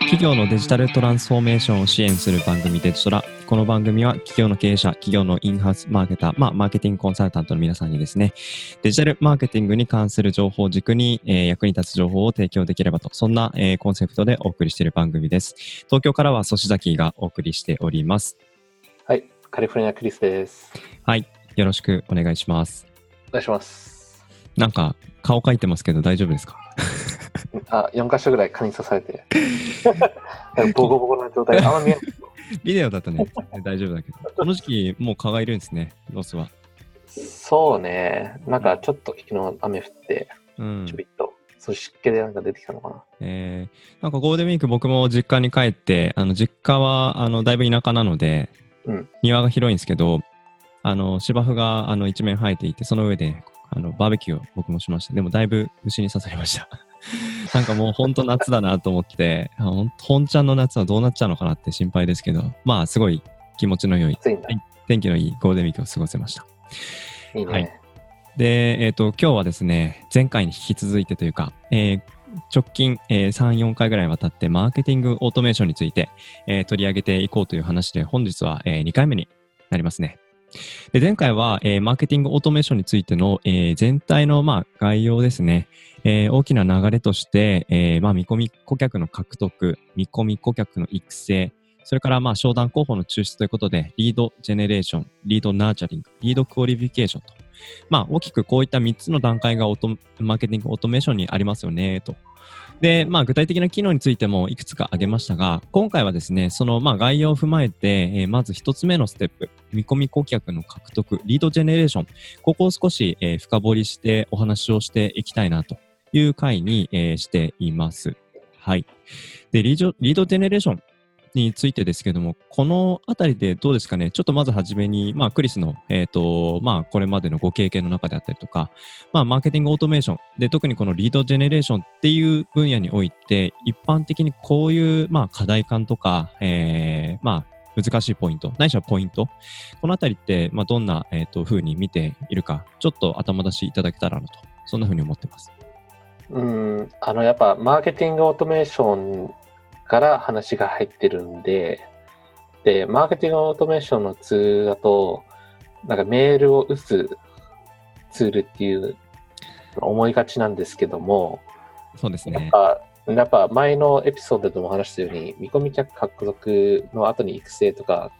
企業のデジタルトランスフォーメーションを支援する番組デジトラ。この番組は企業の経営者、企業のインハウスマーケター、まあ、マーケティングコンサルタントの皆さんにですね、デジタルマーケティングに関する情報を軸に、えー役に立つ情報を提供できればと、そんな、えーコンセプトでお送りしている番組です。東京からは粗志崎がお送りしております。はい、カリフォルニアクリスです。はい。よろしくお願いします。お願いします。なんか、顔描いてますけど大丈夫ですか？あ、4箇所ぐらい蚊に刺されて。ボコボコな状態。あんま見えない。ビデオだとね、大丈夫だけど。この時期、もう蚊がいるんですね、ロスは。そうね。なんかちょっと昨日雨降って、うんちょ。びっと、そう湿気でなんか出てきたのかな。えー、なんかゴールデンウィーク僕も実家に帰って、あの実家はあのだいぶ田舎なので、うん庭が広いんですけど、あの芝生があの一面生えていて、その上であのバーベキューを僕もしました。でもだいぶ虫に刺されました。なんかもう本当夏だなと思って、あほん本ちゃんの夏はどうなっちゃうのかなって心配ですけど、まあすごい気持ちの良い、天気のいいゴールデンウィークを過ごせました。いいね。はいで、えっ、と、今日はですね、前回に引き続いてというか、えー直近、えー3、4回ぐらいにわたって、マーケティングオートメーションについて、えー取り上げていこうという話で、本日は、え2回目になりますね。で前回は、えーマーケティングオートメーションについての、えー全体の、まあ、概要ですね。えー大きな流れとして、えーまあ、見込み顧客の獲得、見込み顧客の育成、それから、まあ、商談候補の抽出ということで、リードジェネレーション、リードナーチャリング、リードクオリフィケーションと、まあ、大きくこういった3つの段階がマーケティングオートメーションにありますよね、と。で、まあ、具体的な機能についてもいくつか挙げましたが、今回はですね、その、まあ、概要を踏まえて、えーまず一つ目のステップ、見込み顧客の獲得、リードジェネレーション、ここを少し、えー深掘りしてお話をしていきたいなという回に、えーしています。はい。で、リード、リードジェネレーションについてですけども、このあたりでどうですかね、ちょっとまずはじめに、まあ、クリスの、えっ、と、まあ、これまでのご経験の中であったりとか、まあ、マーケティングオートメーションで、特にこのリードジェネレーションっていう分野において、一般的にこういう、まあ、課題感とか、えー、まあ、難しいポイント、ないしはポイント、このあたりって、まあ、どんな、えっ、と、風に見ているか、ちょっと頭出しいただけたらなと、そんな風に思ってます。うん、あの、やっぱ、マーケティングオートメーションから話が入ってるんで、で、マーケティングオートメーションのツールだと、なんかメールを打つツールっていう思いがちなんですけども、そうですね。やっぱ、やっぱ前のエピソードでも話したように、見込み客獲得の後に育成とか、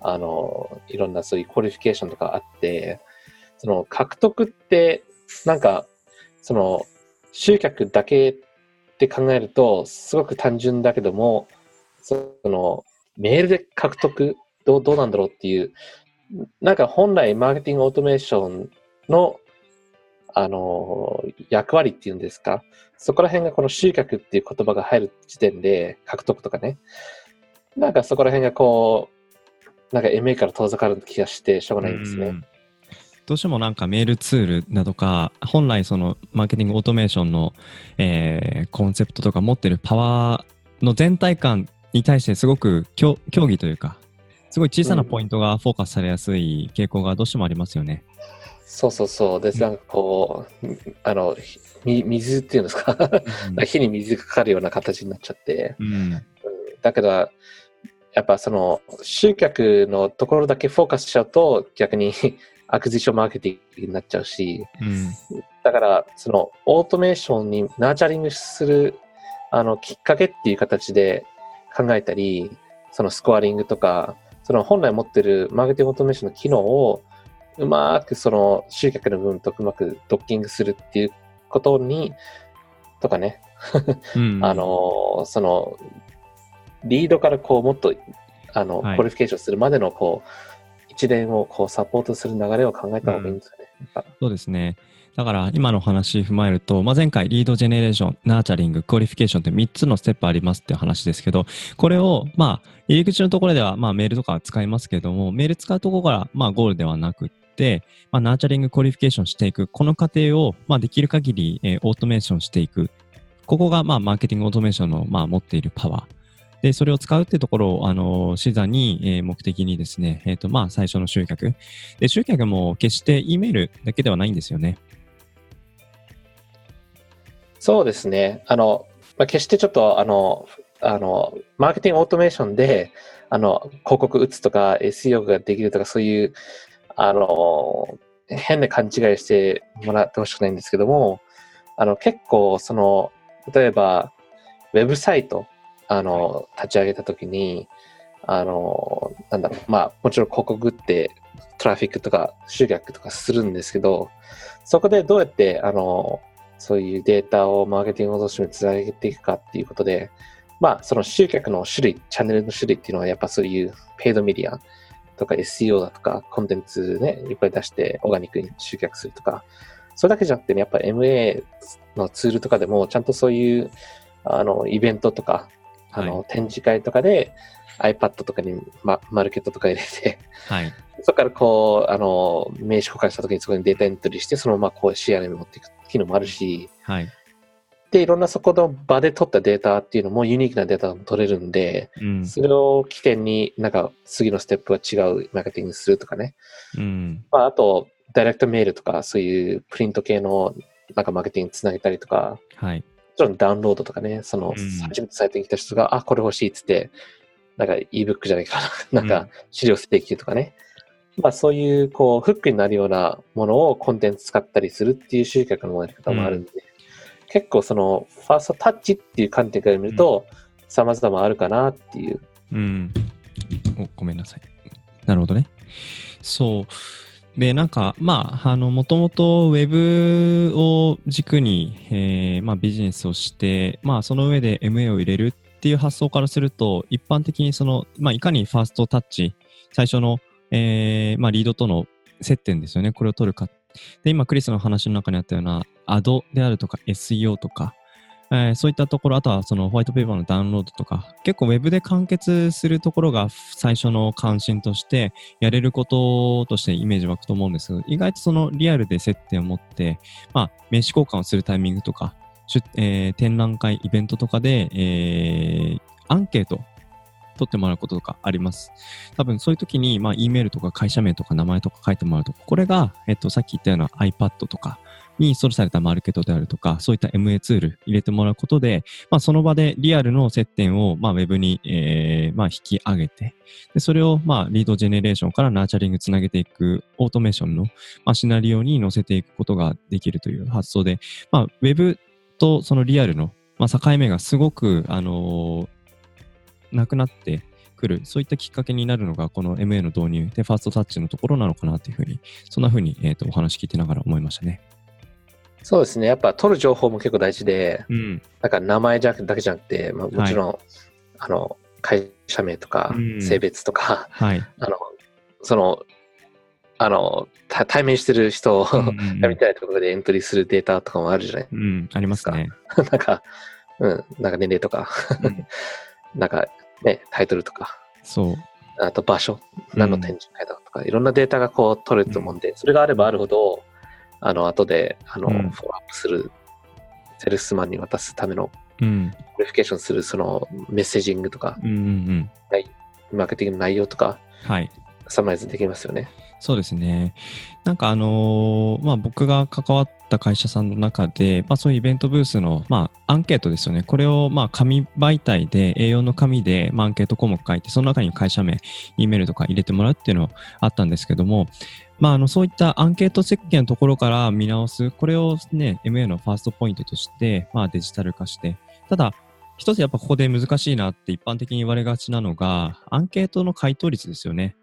あの、いろんなそういうクオリフィケーションとかあって、その獲得って、なんか、その、集客だけって考えると、すごく単純だけども、その、メールで獲得、どうどうなんだろうっていう、なんか本来マーケティングオートメーションの、あの、役割っていうんですか、そこら辺がこの集客っていう言葉が入る時点で、獲得とかね、なんかそこら辺がこう、なんか MA から遠ざかる気がしてしょうがないんですね。うんどうしてもなんかメールツールだとか、本来そのマーケティングオートメーションの、えーコンセプトとか持ってるパワーの全体感に対してすごく競競技というか、すごい小さなポイントがフォーカスされやすい傾向がどうしてもありますよね。そうそうそう。で、なんかこう、あの、ひみ水っていうんですか？火に水がかかるような形になっちゃって。うんうんだけど、やっぱその集客のところだけフォーカスしちゃうと逆にアクジションマーケティングになっちゃうし、うん。だからそのオートメーションにナーチャリングするあのきっかけっていう形で考えたり、そのスコアリングとか、その本来持ってるマーケティングオートメーションの機能をうまくその集客の部分とうまくドッキングするっていうことに、とかね、うん。あの、その、リードからこう、もっと、あの、はい。クオリフィケーションするまでの、こう、一連をこう、サポートする流れを考えた方がいいんですよね。そうですね。だから今の話踏まえると、まあ、前回リードジェネレーション、ナーチャリング、クオリフィケーションって3つのステップありますっていう話ですけど、これを、まあ、入り口のところでは、まあ、メールとか使いますけども、メール使うところが、まあ、ゴールではなくって、まあ、ナーチャリング、クオリフィケーションしていく、この過程を、まあ、できる限り、えーオートメーションしていく。ここが、まあ、マーケティングオートメーションの、まあ、持っているパワー。で、それを使うっていうところを、あの、視座に、えー目的にですね、えっ、と、まあ、最初の集客。で、集客も決して E メールだけではないんですよね。そうですね。あの、まあ、決してちょっと、あの、あの、マーケティングオートメーションで、あの、広告打つとか、SEO ができるとか、そういう、あの、変な勘違いしてもらってほしくないんですけども、あの、結構、その、例えば、ウェブサイト、あの、立ち上げたときに、あの、なんだろう、まあ、もちろん広告ってトラフィックとか集客とかするんですけど、そこでどうやって、あの、そういうデータをマーケティングとしてつなげていくかっていうことで、まあ、その集客の種類、チャンネルの種類っていうのは、やっぱそういうペイドメディアとか SEO だとか、コンテンツね、いっぱい出してオーガニックに集客するとか、それだけじゃなくてね、やっぱ MA のツールとかでも、ちゃんとそういう、あの、イベントとか、あの、はい、展示会とかで iPad とかに、ま、マルケットとか入れて、はい。そこからこう、あの、名刺交換した時にそこにデータエントリーして、そのままこう CRM に持っていく機能もあるし、はい。で、いろんなそこの場で取ったデータっていうのもユニークなデータも取れるんで、うん、それを起点になんか次のステップは違うマーケティングするとかね。うん。まあ、あと、ダイレクトメールとか、そういうプリント系のなんかマーケティングつなげたりとか、はい。もちろんダウンロードとかね、その、初めてサイトに来た人が、あ、これ欲しいっつって、なんか ebook じゃないかな、なんか資料請求とかね。まあそういう、こう、フックになるようなものをコンテンツ使ったりするっていう集客のやり方もあるんで、うん、結構その、ファーストタッチっていう観点から見ると、様々あるかなっていう。うん。お、ごめんなさい。なるほどね。そう。で、なんか、まあ、あの、もともとウェブを軸に、えー、まあ、ビジネスをして、まあ、その上で MA を入れるっていう発想からすると、一般的にその、まあ、いかにファーストタッチ、最初の、えー、まあ、リードとの接点ですよね。これを取るか。で、今、クリスの話の中にあったような、アドであるとか SEO とか、えー、そういったところ、あとはそのホワイトペーパーのダウンロードとか、結構 Web で完結するところが最初の関心としてやれることとしてイメージ湧くと思うんですけど、意外とそのリアルで接点を持って、まあ、名刺交換をするタイミングとか、えー、展覧会、イベントとかで、えー、アンケート取ってもらうこととかあります。多分そういう時に、まあ、E メールとか会社名とか名前とか書いてもらうと、これが、えっと、さっき言ったような iPad とか、にインストールされたマーケットであるとか、そういった MA ツール入れてもらうことで、まあ、その場でリアルの接点を、まあ、ウェブに、えー、まあ、引き上げて、でそれを、まあ、リードジェネレーションからナーチャリングつなげていくオートメーションの、まあ、シナリオに載せていくことができるという発想で、まあ、ウェブとそのリアルの、まあ、境目がすごく、あのー、なくなってくる、そういったきっかけになるのが、この MA の導入で、ファーストタッチのところなのかなというふうに、そんなふうに、えーとお話聞いてながら思いましたね。そうですね。やっぱ取る情報も結構大事で、うん、なんか名前じゃだけじゃなくて、まあ、もちろん、はい、あの、会社名とか、性別とか、はい、あの、その、あの、対面してる人を、うん、みたいなところでエントリーするデータとかもあるじゃないうん、ありますか。ね。なんか、うん、なんか年齢とか、うん、なんかね、タイトルとか。そう。あと場所、何の展示会だとか、いろんなデータがこう取れると思うんで、それがあればあるほど、あの、後で、あの、うん、フォローアップする、セールスマンに渡すための、うん、クオリフィケーションする、その、メッセージングとか、うんうんうん、マーケティングの内容とか、はい。カスタマイズできますよね。そうですね。なんかあのー、まあ僕が関わった会社さんの中で、まあそういうイベントブースの、まあアンケートですよね。これをまあ紙媒体で、A4 の紙で、まあアンケート項目書いて、その中に会社名、E メールとか入れてもらうっていうのあったんですけども、まあ、あのそういったアンケート設計のところから見直す、これをね、MA のファーストポイントとして、まあ、デジタル化して、ただ、一つやっぱここで難しいなって一般的に言われがちなのが、アンケートの回答率ですよね。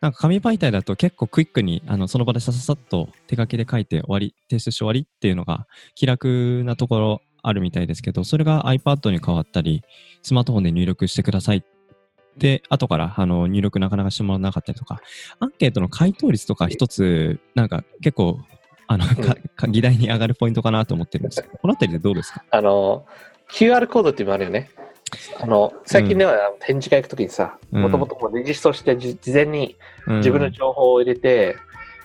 なんか紙媒体だと結構クイックにあのその場でさささっと手書きで書いて終わり、提出して終わりっていうのが気楽なところあるみたいですけど、それが iPad に変わったり、スマートフォンで入力してくださいで、後からあの入力なかなかしてもらわなかったりとか、アンケートの回答率とか一つ、なんか結構、あの、か議題に上がるポイントかなと思ってるんですけど、このあたりでどうですか？あの、QR コードっていうのもあるよね。あの、最近では展示会行くときにさ、もともとレジストして事前に自分の情報を入れて、うん、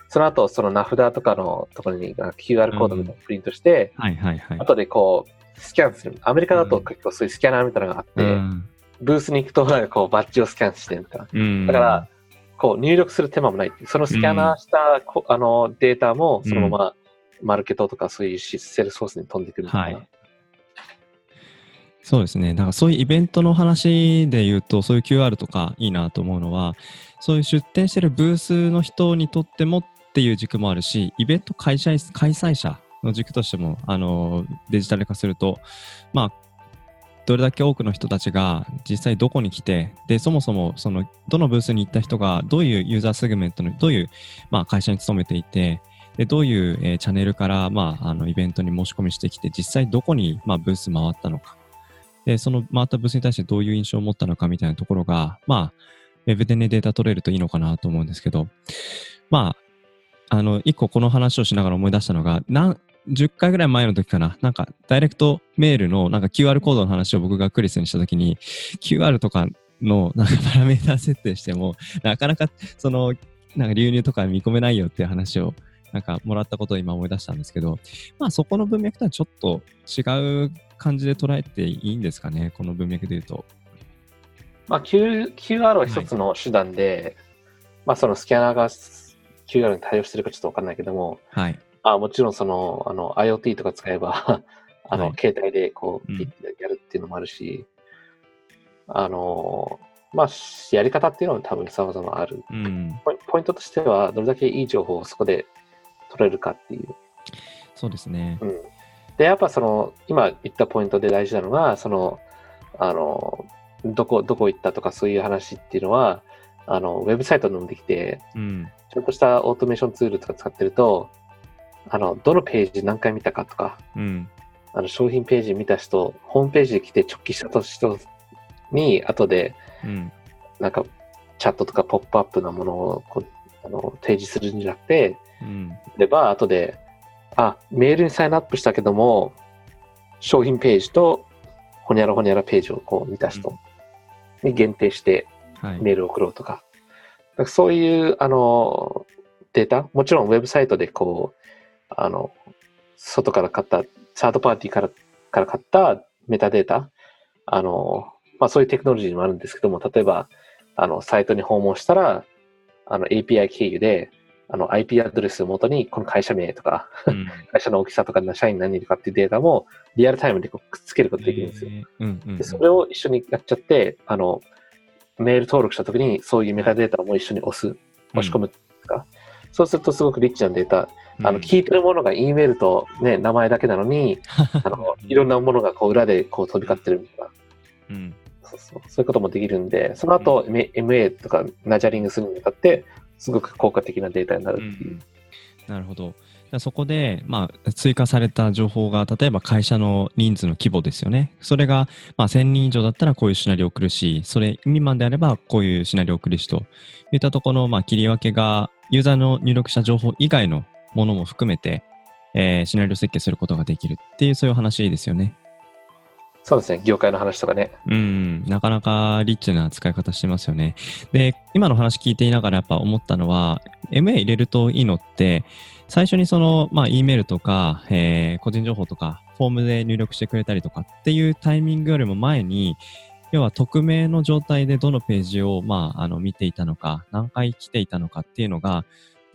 その後、その名札とかのところに QR コードみたいなプリントして、はいはいはい。後でこう、スキャンする。アメリカだと結構そういうスキャナーみたいなのがあって、うんブースに行くと、なんかこう、バッジをスキャンしてみたいな。うん、だから、こう、入力する手間もない。そのスキャナーした、うん、あの、データも、そのまま、マルケットとかそういうセルソースに飛んでくるみたいな。はいそうですね。だからそういうイベントの話で言うと、そういう QR とかいいなと思うのは、そういう出店してるブースの人にとってもっていう軸もあるし、イベント開催開催者の軸としても、あの、デジタル化すると、まあ、どれだけ多くの人たちが実際どこに来て、で、そもそも、その、どのブースに行った人が、どういうユーザーセグメントの、どういう、まあ、会社に勤めていて、で、どういう、えチャンネルから、まあ、あの、イベントに申し込みしてきて、実際どこに、まあ、ブース回ったのか。で、その回ったブースに対してどういう印象を持ったのかみたいなところが、まあ、ウェブでね、データ取れるといいのかなと思うんですけど、まあ、あの、一個この話をしながら思い出したのが、10回ぐらい前の時かな、なんか、ダイレクトメールの、なんか QR コードの話を僕がクリスにした時に、QR とかの、なんかパラメータ設定しても、なかなか、その、なんか流入とか見込めないよっていう話を、なんかもらったことを今思い出したんですけど、まあそこの文脈とはちょっと違う感じで捉えていいんですかね、この文脈で言うと。まあ、Q、QR は一つの手段で、まあそのスキャナーが QR に対応してるかちょっとわかんないけども、はい。あもちろんその、あの、IoT とか使えば、あの、はい携帯でこう、うんピッてやるっていうのもあるし、あの、まあ、やり方っていうのは多分様々ある。うん。ポイポイントとしては、どれだけいい情報をそこで取れるかっていう。そうですね。うん。で、やっぱその、今言ったポイントで大事なのが、その、あの、どこ、どこ行ったとかそういう話っていうのは、あの、ウェブサイトに飲んできて、うん。ちょっとしたオートメーションツールとか使ってると、あの、どのページ何回見たかとか、うん。あの商品ページ見た人、ホームページで来て直帰した人に、後で、うん。なんか、チャットとかポップアップなものをこうあの提示するんじゃなくて、うん。例えば、後で、あ、メールにサインアップしたけども、商品ページと、ほにゃらほにゃらページをこう見た人に限定してはい。メールを送ろうとか。なんかそういう、あの、データ、もちろんウェブサイトでこう、あの、外から買った、サードパーティーからから買ったメタデータ、あの、まあそういうテクノロジーもあるんですけども、例えば、あの、サイトに訪問したら、あの、API 経由で、あの、IP アドレスをもとに、この会社名とか、うん 会社の大きさとか、社員何人いるかっていうデータも、リアルタイムでこうくっつけることができるんですよ。えーうんうんうんで、それを一緒にやっちゃって、あの、メール登録したときに、そういうメタデータも一緒に押す、押し込むとか、そうするとすごくリッチなデータ、あの、聞いてるものが E メールとね、名前だけなのに、あの、いろんなものがこう裏でこう飛び交ってるみたいな、うんそうそう、そういうこともできるんで、その後、M- MA とかナジャリングするにあたって、すごく効果的なデータになるっていう。なるほど。そこで、まあ、追加された情報が、例えば会社の人数の規模ですよね。それが、まあ、1000人以上だったらこういうシナリオを送るし、それ未満であればこういうシナリオを送るしといったところの、まあ、切り分けが、ユーザーの入力した情報以外のものも含めて、えーシナリオ設計することができるっていう、そういう話ですよね。そうですね、業界の話とかね。うん、なかなかリッチな使い方してますよね。で、今の話聞いていながらやっぱ思ったのは、MA 入れるといいのって、最初にその、まあ、E メールとか、えー個人情報とか、フォームで入力してくれたりとかっていうタイミングよりも前に、要は匿名の状態でどのページを、まあ、あの、見ていたのか、何回来ていたのかっていうのが、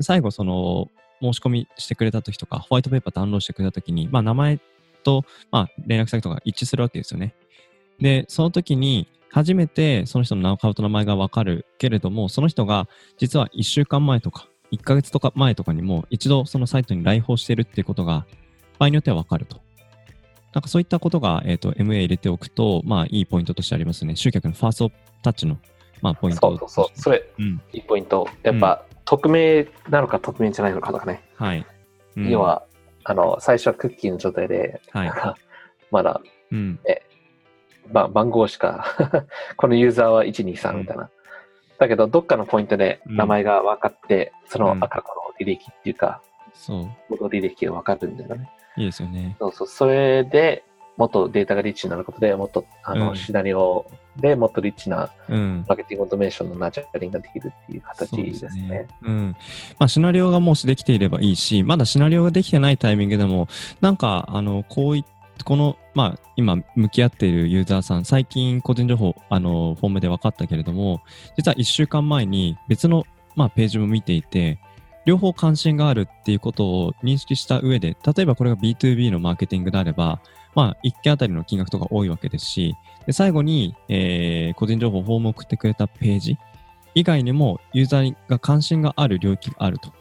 最後その、申し込みしてくれた時とか、ホワイトペーパーダウンロードしてくれた時に、まあ、名前と、まあ、連絡先とか一致するわけですよね。で、その時に、初めてその人の顔と名前がわかるけれども、その人が実は1週間前とか、1ヶ月とか前とかにも一度そのサイトに来訪しているっていうことが、場合によってはわかると。なんかそういったことが、えっ、と、MA 入れておくと、まあ、いいポイントとしてありますね。集客のファーストタッチの、まあ、ポイントそうそうそう。それ、うん。いいポイント。やっぱ、匿名なのか匿名じゃないのかとかね。はい。うん要、は、あの、最初はクッキーの状態で、はいまだ、うん。まあ、番号しか、このユーザーは123みたいな。だけど、どっかのポイントで名前が分かって、そのうん赤子の履歴っていうか、そう。元履歴が分かるんだよね。いいですよね。そうそう。それで、もっとデータがリッチになることで、もっと、あの、うんシナリオでもっとリッチなうん。マーケティングオートメーションのナチャリングができるっていう形ですね。うん。まあ、シナリオがもしできていればいいし、まだシナリオができてないタイミングでも、なんか、あの、こういこの、まあ、今、向き合っているユーザーさん、最近個人情報、あの、フォームで分かったけれども、実は1週間前に別の、まあ、ページも見ていて、両方関心があるっていうことを認識した上で、例えばこれが B2B のマーケティングであれば、まあ、1件あたりの金額とか多いわけですし、で最後に、えー個人情報、フォームを送ってくれたページ以外にも、ユーザーが関心がある領域があると。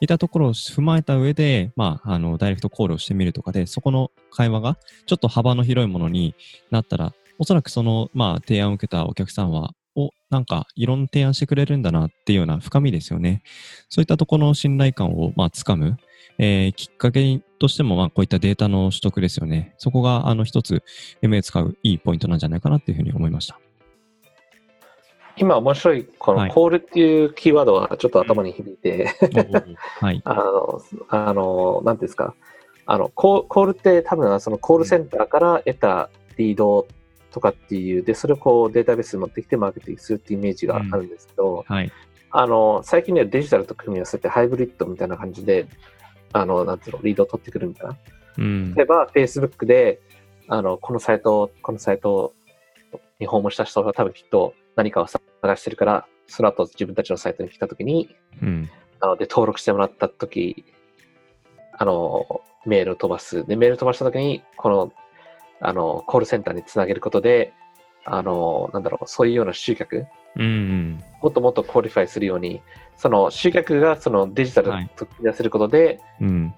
いったところを踏まえた上で、まあ、あの、ダイレクトコールをしてみるとかで、そこの会話がちょっと幅の広いものになったら、おそらくその、まあ、提案を受けたお客さんは、お、なんか、いろんな提案してくれるんだなっていうような深みですよね。そういったところの信頼感を、まあ、つかむ、えーきっかけとしても、まあ、こういったデータの取得ですよね。そこが、あの、一つ、MA 使ういいポイントなんじゃないかなっていうふうに思いました。今面白い、こはいのコールっていうキーワードがちょっと頭に響いて、はい。あの、あの、なんていうんですか、あの、コーコールって多分そのコールセンターから得たリードとかっていう、で、それをこうデータベースに持ってきてマーケティングするっていうイメージがあるんですけど、はい。あの、最近ではデジタルと組み合わせてハイブリッドみたいな感じで、あの、なんていうの、リードを取ってくるみたいな。うん例え。ば、Facebook で、あの、このサイト、このサイトに訪問した人が多分きっと何かを探してるから、その後自分たちのサイトに来たときに、うん。あの、で、登録してもらったとき、あの、メールを飛ばす。で、メールを飛ばしたときに、この、あの、コールセンターにつなげることで、あの、なんだろう、そういうような集客、うんうん。もっともっとクオリファイするように、その集客がそのデジタルと組み合わせることで、うん。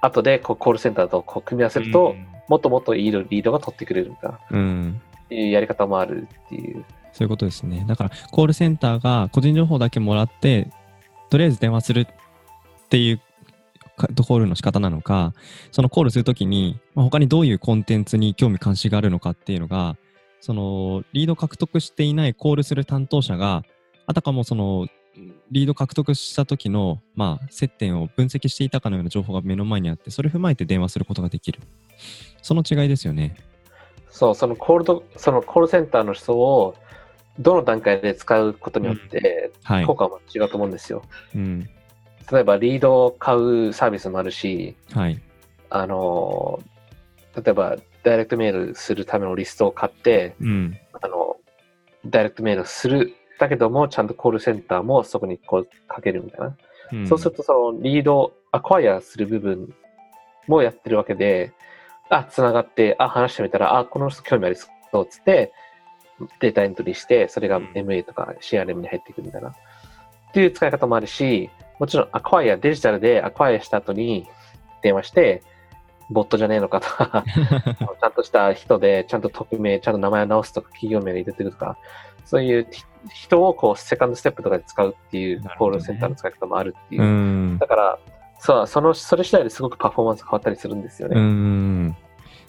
後でこうコールセンターとこう組み合わせると、もっともっといいリードが取ってくれるみたいなうん。っていうやり方もあるっていう。そういうことですね。だから、コールセンターが個人情報だけもらって、とりあえず電話するっていうかコールの仕方なのか、そのコールするときに、まあ、他にどういうコンテンツに興味関心があるのかっていうのが、その、リード獲得していないコールする担当者が、あたかもその、リード獲得した時の、まあ、接点を分析していたかのような情報が目の前にあって、それを踏まえて電話することができる。その違いですよね。そう、そのコールド、そのコールセンターの人をどの段階で使うことによってはい。効果も違うと思うんですよ。うん。例えばリードを買うサービスもあるし、はい。あの、例えばダイレクトメールするためのリストを買って、うん。あの、ダイレクトメールする。だけども、ちゃんとコールセンターもそこにこうかけるみたいな。うんそうすると、そのリード、アクワイアする部分もやってるわけで、あ、つながって、あ、話してみたら、あ、この人興味ありそうっつって、データエントリーして、それがうん MA とか CRM に入っていくみたいな。っていう使い方もあるし、もちろんアクワイア、デジタルでアクワイアした後に電話して、ボットじゃねえのかとか、ちゃんとした人で、ちゃんと匿名、ちゃんと名前を直すとか、企業名が入れてくるとか、そういうひ人をこう、セカンドステップとかで使うっていうコールセンターの使い方もあるっていう。うん。だから、そう、その、それ次第ですごくパフォーマンス変わったりするんですようね。ん。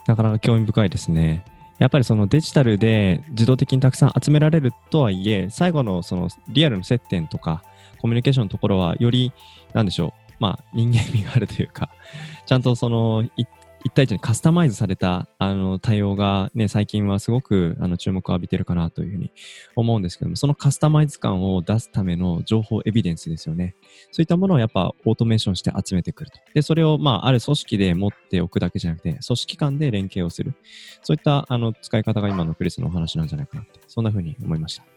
なかなか興味深いですね。やっぱりそのデジタルで自動的にたくさん集められるとはいえ、最後のそのリアルの接点とかコミュニケーションのところはより、なんでしょう、まあ人間味があるというか、ちゃんとそのい一対一にカスタマイズされたあの対応がね、最近はすごくあの注目を浴びてるかなというふうに思うんですけども、そのカスタマイズ感を出すための情報エビデンスですよね。そういったものをやっぱオートメーションして集めてくると。で、それをまあある組織で持っておくだけじゃなくて、組織間で連携をする。そういったあの使い方が今のクリスのお話なんじゃないかなって、そんなふうに思いました。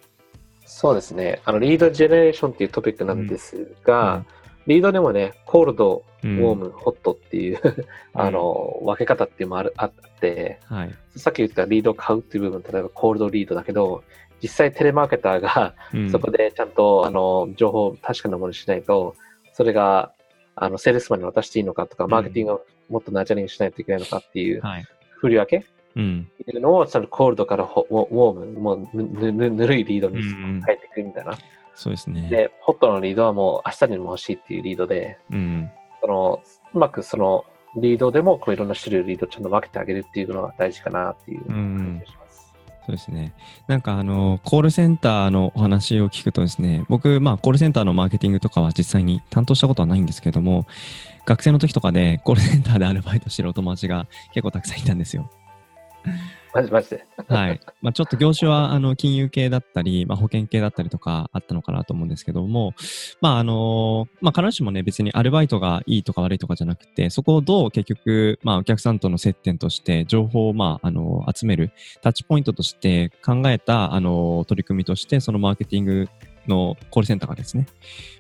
そうですね。あの、リードジェネレーションっていうトピックなんですが、リードでもね、コールド、うんウォーム、ホットっていう、あの、分け方っていうのもあるあって、はい。さっき言ったリードを買うっていう部分、例えばコールドリードだけど、実際テレマーケターがうんそこでちゃんと、あの、情報を確かなものにしないと、それが、あの、セールスマンに渡していいのかとか、んマーケティングをもっとナチャリングしないといけないのかっていう、はい。振り分けうん。っていうのを、そのコールドからホウォウォーム、もうぬぬぬるいリードにうん変えていくみたいな。そうですね。で、ホットのリードはもう明日にも欲しいっていうリードで、うん。その、うまくその、リードでもこういろんな種類のリードをちゃんと分けてあげるっていうのが大事かなっていう感じがします。そうですね。なんかあの、コールセンターのお話を聞くとですね、僕、まあ、コールセンターのマーケティングとかは実際に担当したことはないんですけども、学生の時とかでコールセンターでアルバイトしてるお友達が結構たくさんいたんですよ。マジマジで。はい。まあ、ちょっと業種は、あの、金融系だったり、まあ、保険系だったりとかあったのかなと思うんですけども、まあ、あの、まあ、必ずしもね、別にアルバイトがいいとか悪いとかじゃなくて、そこをどう結局、まあ、お客さんとの接点として、情報を、まあ、あの、集める、タッチポイントとして考えた、あの、取り組みとして、そのマーケティングのコールセンターがですね、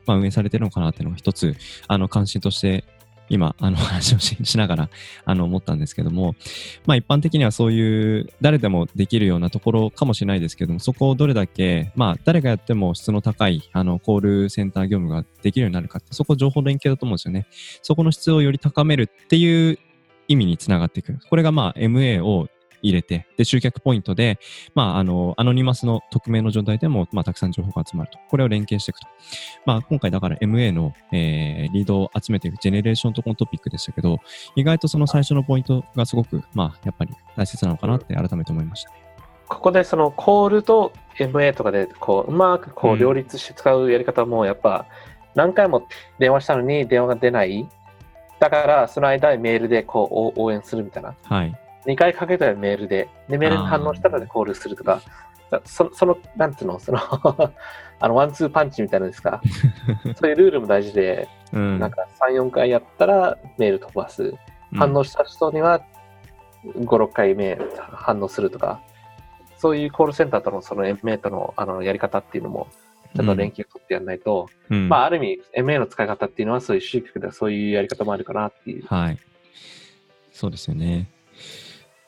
まあ、運営されてるのかなっていうのが一つ、あの、関心として今、あの話をししながら、あの、思ったんですけども、まあ一般的にはそういう誰でもできるようなところかもしれないですけども、そこをどれだけ、まあ誰がやっても質の高い、あの、コールセンター業務ができるようになるかって、そこ情報連携だと思うんですよね。そこの質をより高めるっていう意味につながっていく。これがまあ MA を入れて、で、集客ポイントで、まあ、あの、アノニマスの匿名の状態でも、まあ、たくさん情報が集まると。これを連携していくと。まあ、今回だから MA の、えー、リードを集めていくジェネレーションとこのトピックでしたけど、意外とその最初のポイントがすごく、まあ、やっぱり大切なのかなって改めて思いましたね。ここでそのコールと MA とかで、こう、うまくこう両立して使うやり方も、やっぱ、何回も電話したのに電話が出ない。だから、その間メールでこう応援するみたいな。はい。2回かけたらメールで、で、メールに反応したらコールするとか、そその、なんていうの、そのあの、ワンツーパンチみたいなですか、そういうルールも大事で、うん、なんか3、4回やったらメール飛ばす。反応した人には5、6回目反応するとか、そういうコールセンターとのその MA とのあのやり方っていうのも、ちょっと連携を取ってやらないと、うん、まあ、ある意味、MA の使い方っていうのは、そういう集客ではそういうやり方もあるかなっていう。はい。そうですよね。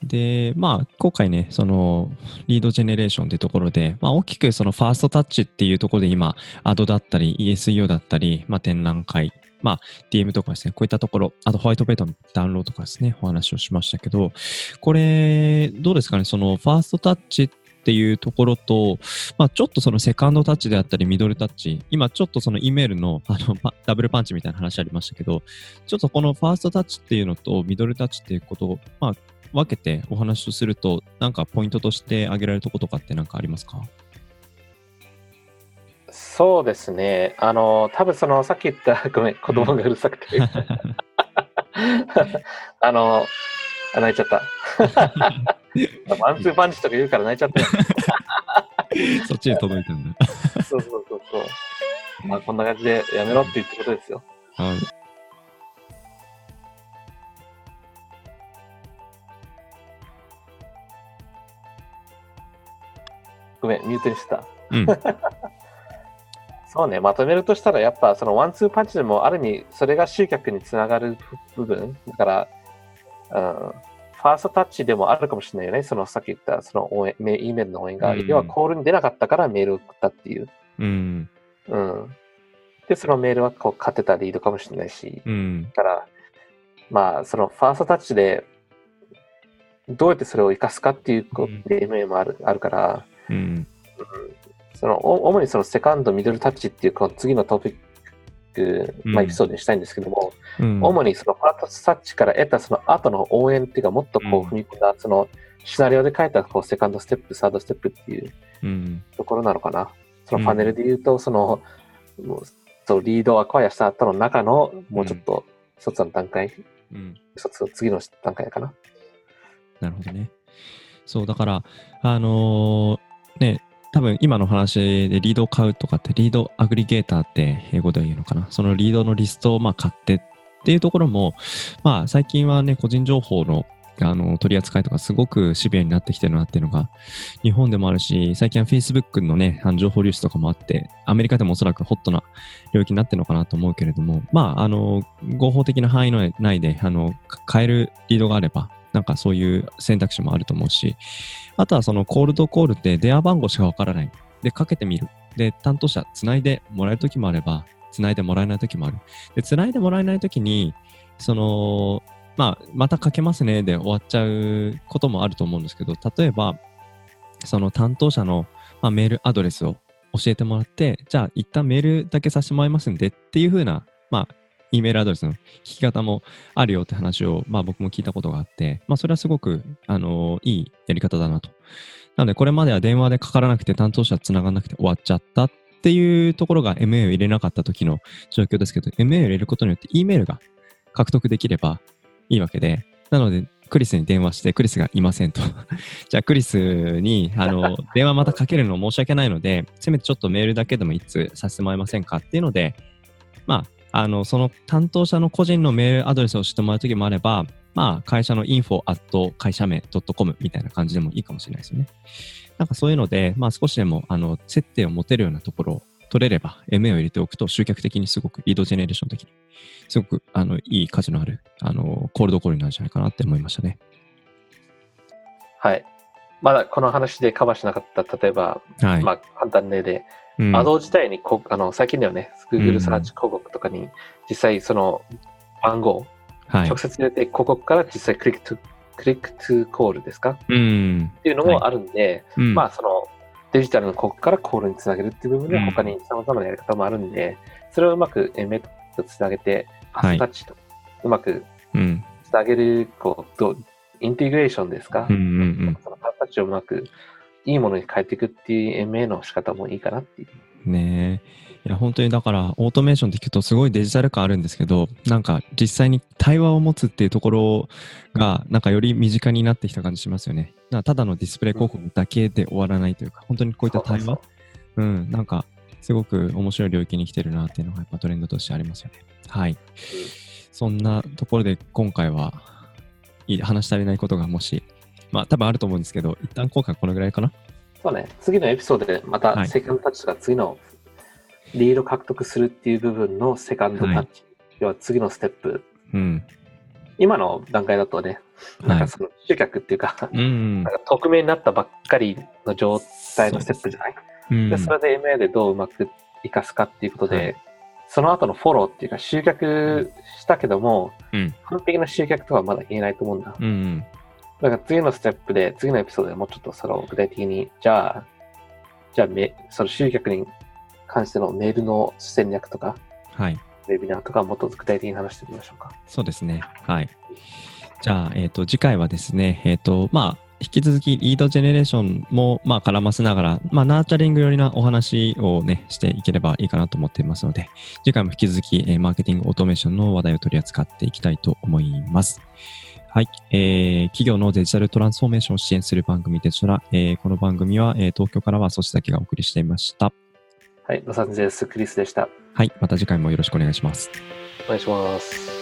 で、まあ、今回ね、その、リードジェネレーションというところで、まあ、大きくそのファーストタッチっていうところで今、アドだったり、ESEO だったり、まあ、展覧会、まあ、DM とかですね、こういったところ、あとホワイトペーパーのダウンロードとかですね、お話をしましたけど、これ、どうですかね、その、ファーストタッチっていうところと、まあ、ちょっとそのセカンドタッチであったり、ミドルタッチ、今ちょっとその E メールのあのダブルパンチみたいな話ありましたけど、ちょっとこのファーストタッチっていうのとミドルタッチっていうことを、まあ、分けてお話をすると、なんかポイントとして挙げられるところとかって何かありますか？そうですね。あの、多分その、さっき言った、ごめん、子供がうるさくて。あの、あ泣いちゃった。ワンツーパンチとか言うから泣いちゃったよ。そっちに届いたんだ。そうそうそうそう。まあ、こんな感じでやめろって言ってことですよ。はい。めん、ミュートにした。うん、そうね、まとめるとしたら、やっぱそのワンツーパンチでもある意味、それが集客につながる部分。だから、うん、ファーストタッチでもあるかもしれないよね。そのさっき言ったその応援、E メールの応援が、うん、要はコールに出なかったからメールを送ったっていう。うん。うん。で、そのメールはこう勝てたリードかもしれないし。うん。だから、まあ、そのファーストタッチで、どうやってそれを生かすかっていうこう、うん、MA もあるあるから、うん、その主にそのセカンド、ミドルタッチっていうこの次のトピック、まあ、エピソードにしたいんですけども、うん、主にそのファーストタッチから得たその後の応援っていうか、もっとこう踏み込んだ、そのシナリオで書いたこうセカンドステップ、サードステップっていうところなのかな。そのパネルで言うと、その、そうリードをアクアイアした後の中のもうちょっと一つの段階、うん、一つ次の段階かな。なるほどね。そう、だから、あのーね、多分今の話でリードを買うとかってリードアグリゲーターって英語で言うのかな。そのリードのリストをまあ買ってっていうところも、まあ最近はね、個人情報のあの取り扱いとかすごくシビアになってきてるなっていうのが日本でもあるし、最近は Facebook のね、あの情報流出とかもあって、アメリカでもおそらくホットな領域になってるのかなと思うけれども、まあ、あの、合法的な範囲内で、あの、変えるリードがあれば、なんかそういう選択肢もあると思うし、あとはそのコールドコールって電話番号しかわからない。で、かけてみる。で、担当者つないでもらえるときもあれば、つないでもらえないときもある。で、つないでもらえないときに、その、まあ、またかけますねで終わっちゃうこともあると思うんですけど、例えば、その担当者の、まあ、メールアドレスを教えてもらって、じゃあ一旦メールだけさせてもらいますんでっていうふうな、まあ、E メールアドレスの聞き方もあるよって話を、まあ僕も聞いたことがあって、まあそれはすごく、あのいいやり方だなと。なのでこれまでは電話でかからなくて担当者繋がらなくて終わっちゃったっていうところが MA を入れなかった時の状況ですけど、MA を入れることによって E メールが獲得できればいいわけで、なのでクリスに電話して、クリスがいませんと。じゃあ、クリスに、あの、電話またかけるの申し訳ないので、せめてちょっとメールだけでも一通させてもらえませんかっていうので、まあ、あの、その担当者の個人のメールアドレスを知ってもらうときもあれば、まあ、会社の info at 会社名 .com みたいな感じでもいいかもしれないですよね。なんかそういうので、まあ少しでも、あの、接点を持てるようなところを取れれば、MA を入れておくと集客的にすごく、リードジェネレーション的に、すごく、あの、いい価値のある、あの、コールドコールになるんじゃないかなって思いましたね。はい。まだこの話でカバーしなかった、例えば、はい。まあ、簡単例で、うんアド自体にこあの最近ではね、Google サーチ広告とかに実際その番号、はい直。接入れて広告から実際クリックトゥクリックトゥコールですか？うん。っていうのもあるんで、うんまあそのデジタルの広告からコールにつなげるっていう部分でうん他に様々なやり方もあるんで、それをうまくエメとつなげて、ハはいスタッチとうまくうん。つなげる、こうインテグレーションですか、うんうんうん。をうまくいいものに変えていくっていう MA の仕方もいいかなっていう。ねえ。いや、本当にだから、オートメーションって聞くとすごいデジタル感あるんですけど、なんか実際に対話を持つっていうところが、なんかより身近になってきた感じしますよね。ただのディスプレイ広告だけで終わらないというか、本当にこういった対話、うん、なんかすごく面白い領域に来てるなっていうのがやっぱトレンドとしてありますよね。はい。そんなところで今回は話し足りないことがもし、まあ多分あると思うんですけど、一旦今回このぐらいかな。そうね、次のエピソードでまはいたセカンドタッチとか次のリード獲得するっていう部分のセカンドタッチ、要は次のステップ。うん。今の段階だとね、なんはいかその集客っていうか、うんなん。か匿名になったばっかりの状態のステップじゃない？うんでそれで MA でどううまく活かすかっていうことで、はいその後のフォローっていうか集客したけども、うん完璧な集客とはまだ言えないと思うんだ。うんうん。だから次のステップで、次のエピソードでもうちょっとその具体的に、じゃあ、じゃあめ、その集客に関してのメールの戦略とか、はい。ウェビナーとかもっと具体的に話してみましょうか。そうですね。はい。じゃあ、えっ、と、次回はですね、えっ、と、まあ、引き続きリードジェネレーションも、まあ、絡ませながら、まあ、ナーチャリング寄りなお話をね、していければいいかなと思っていますので、次回も引き続き、えーマーケティングオートメーションの話題を取り扱っていきたいと思います。はい。えー企業のデジタルトランスフォーメーションを支援する番組でしたら、えーこの番組は、えー東京からはソシだけがお送りしていました。はい、ロサンゼルスクリスでした。はい。また次回もよろしくお願いします。お願いします。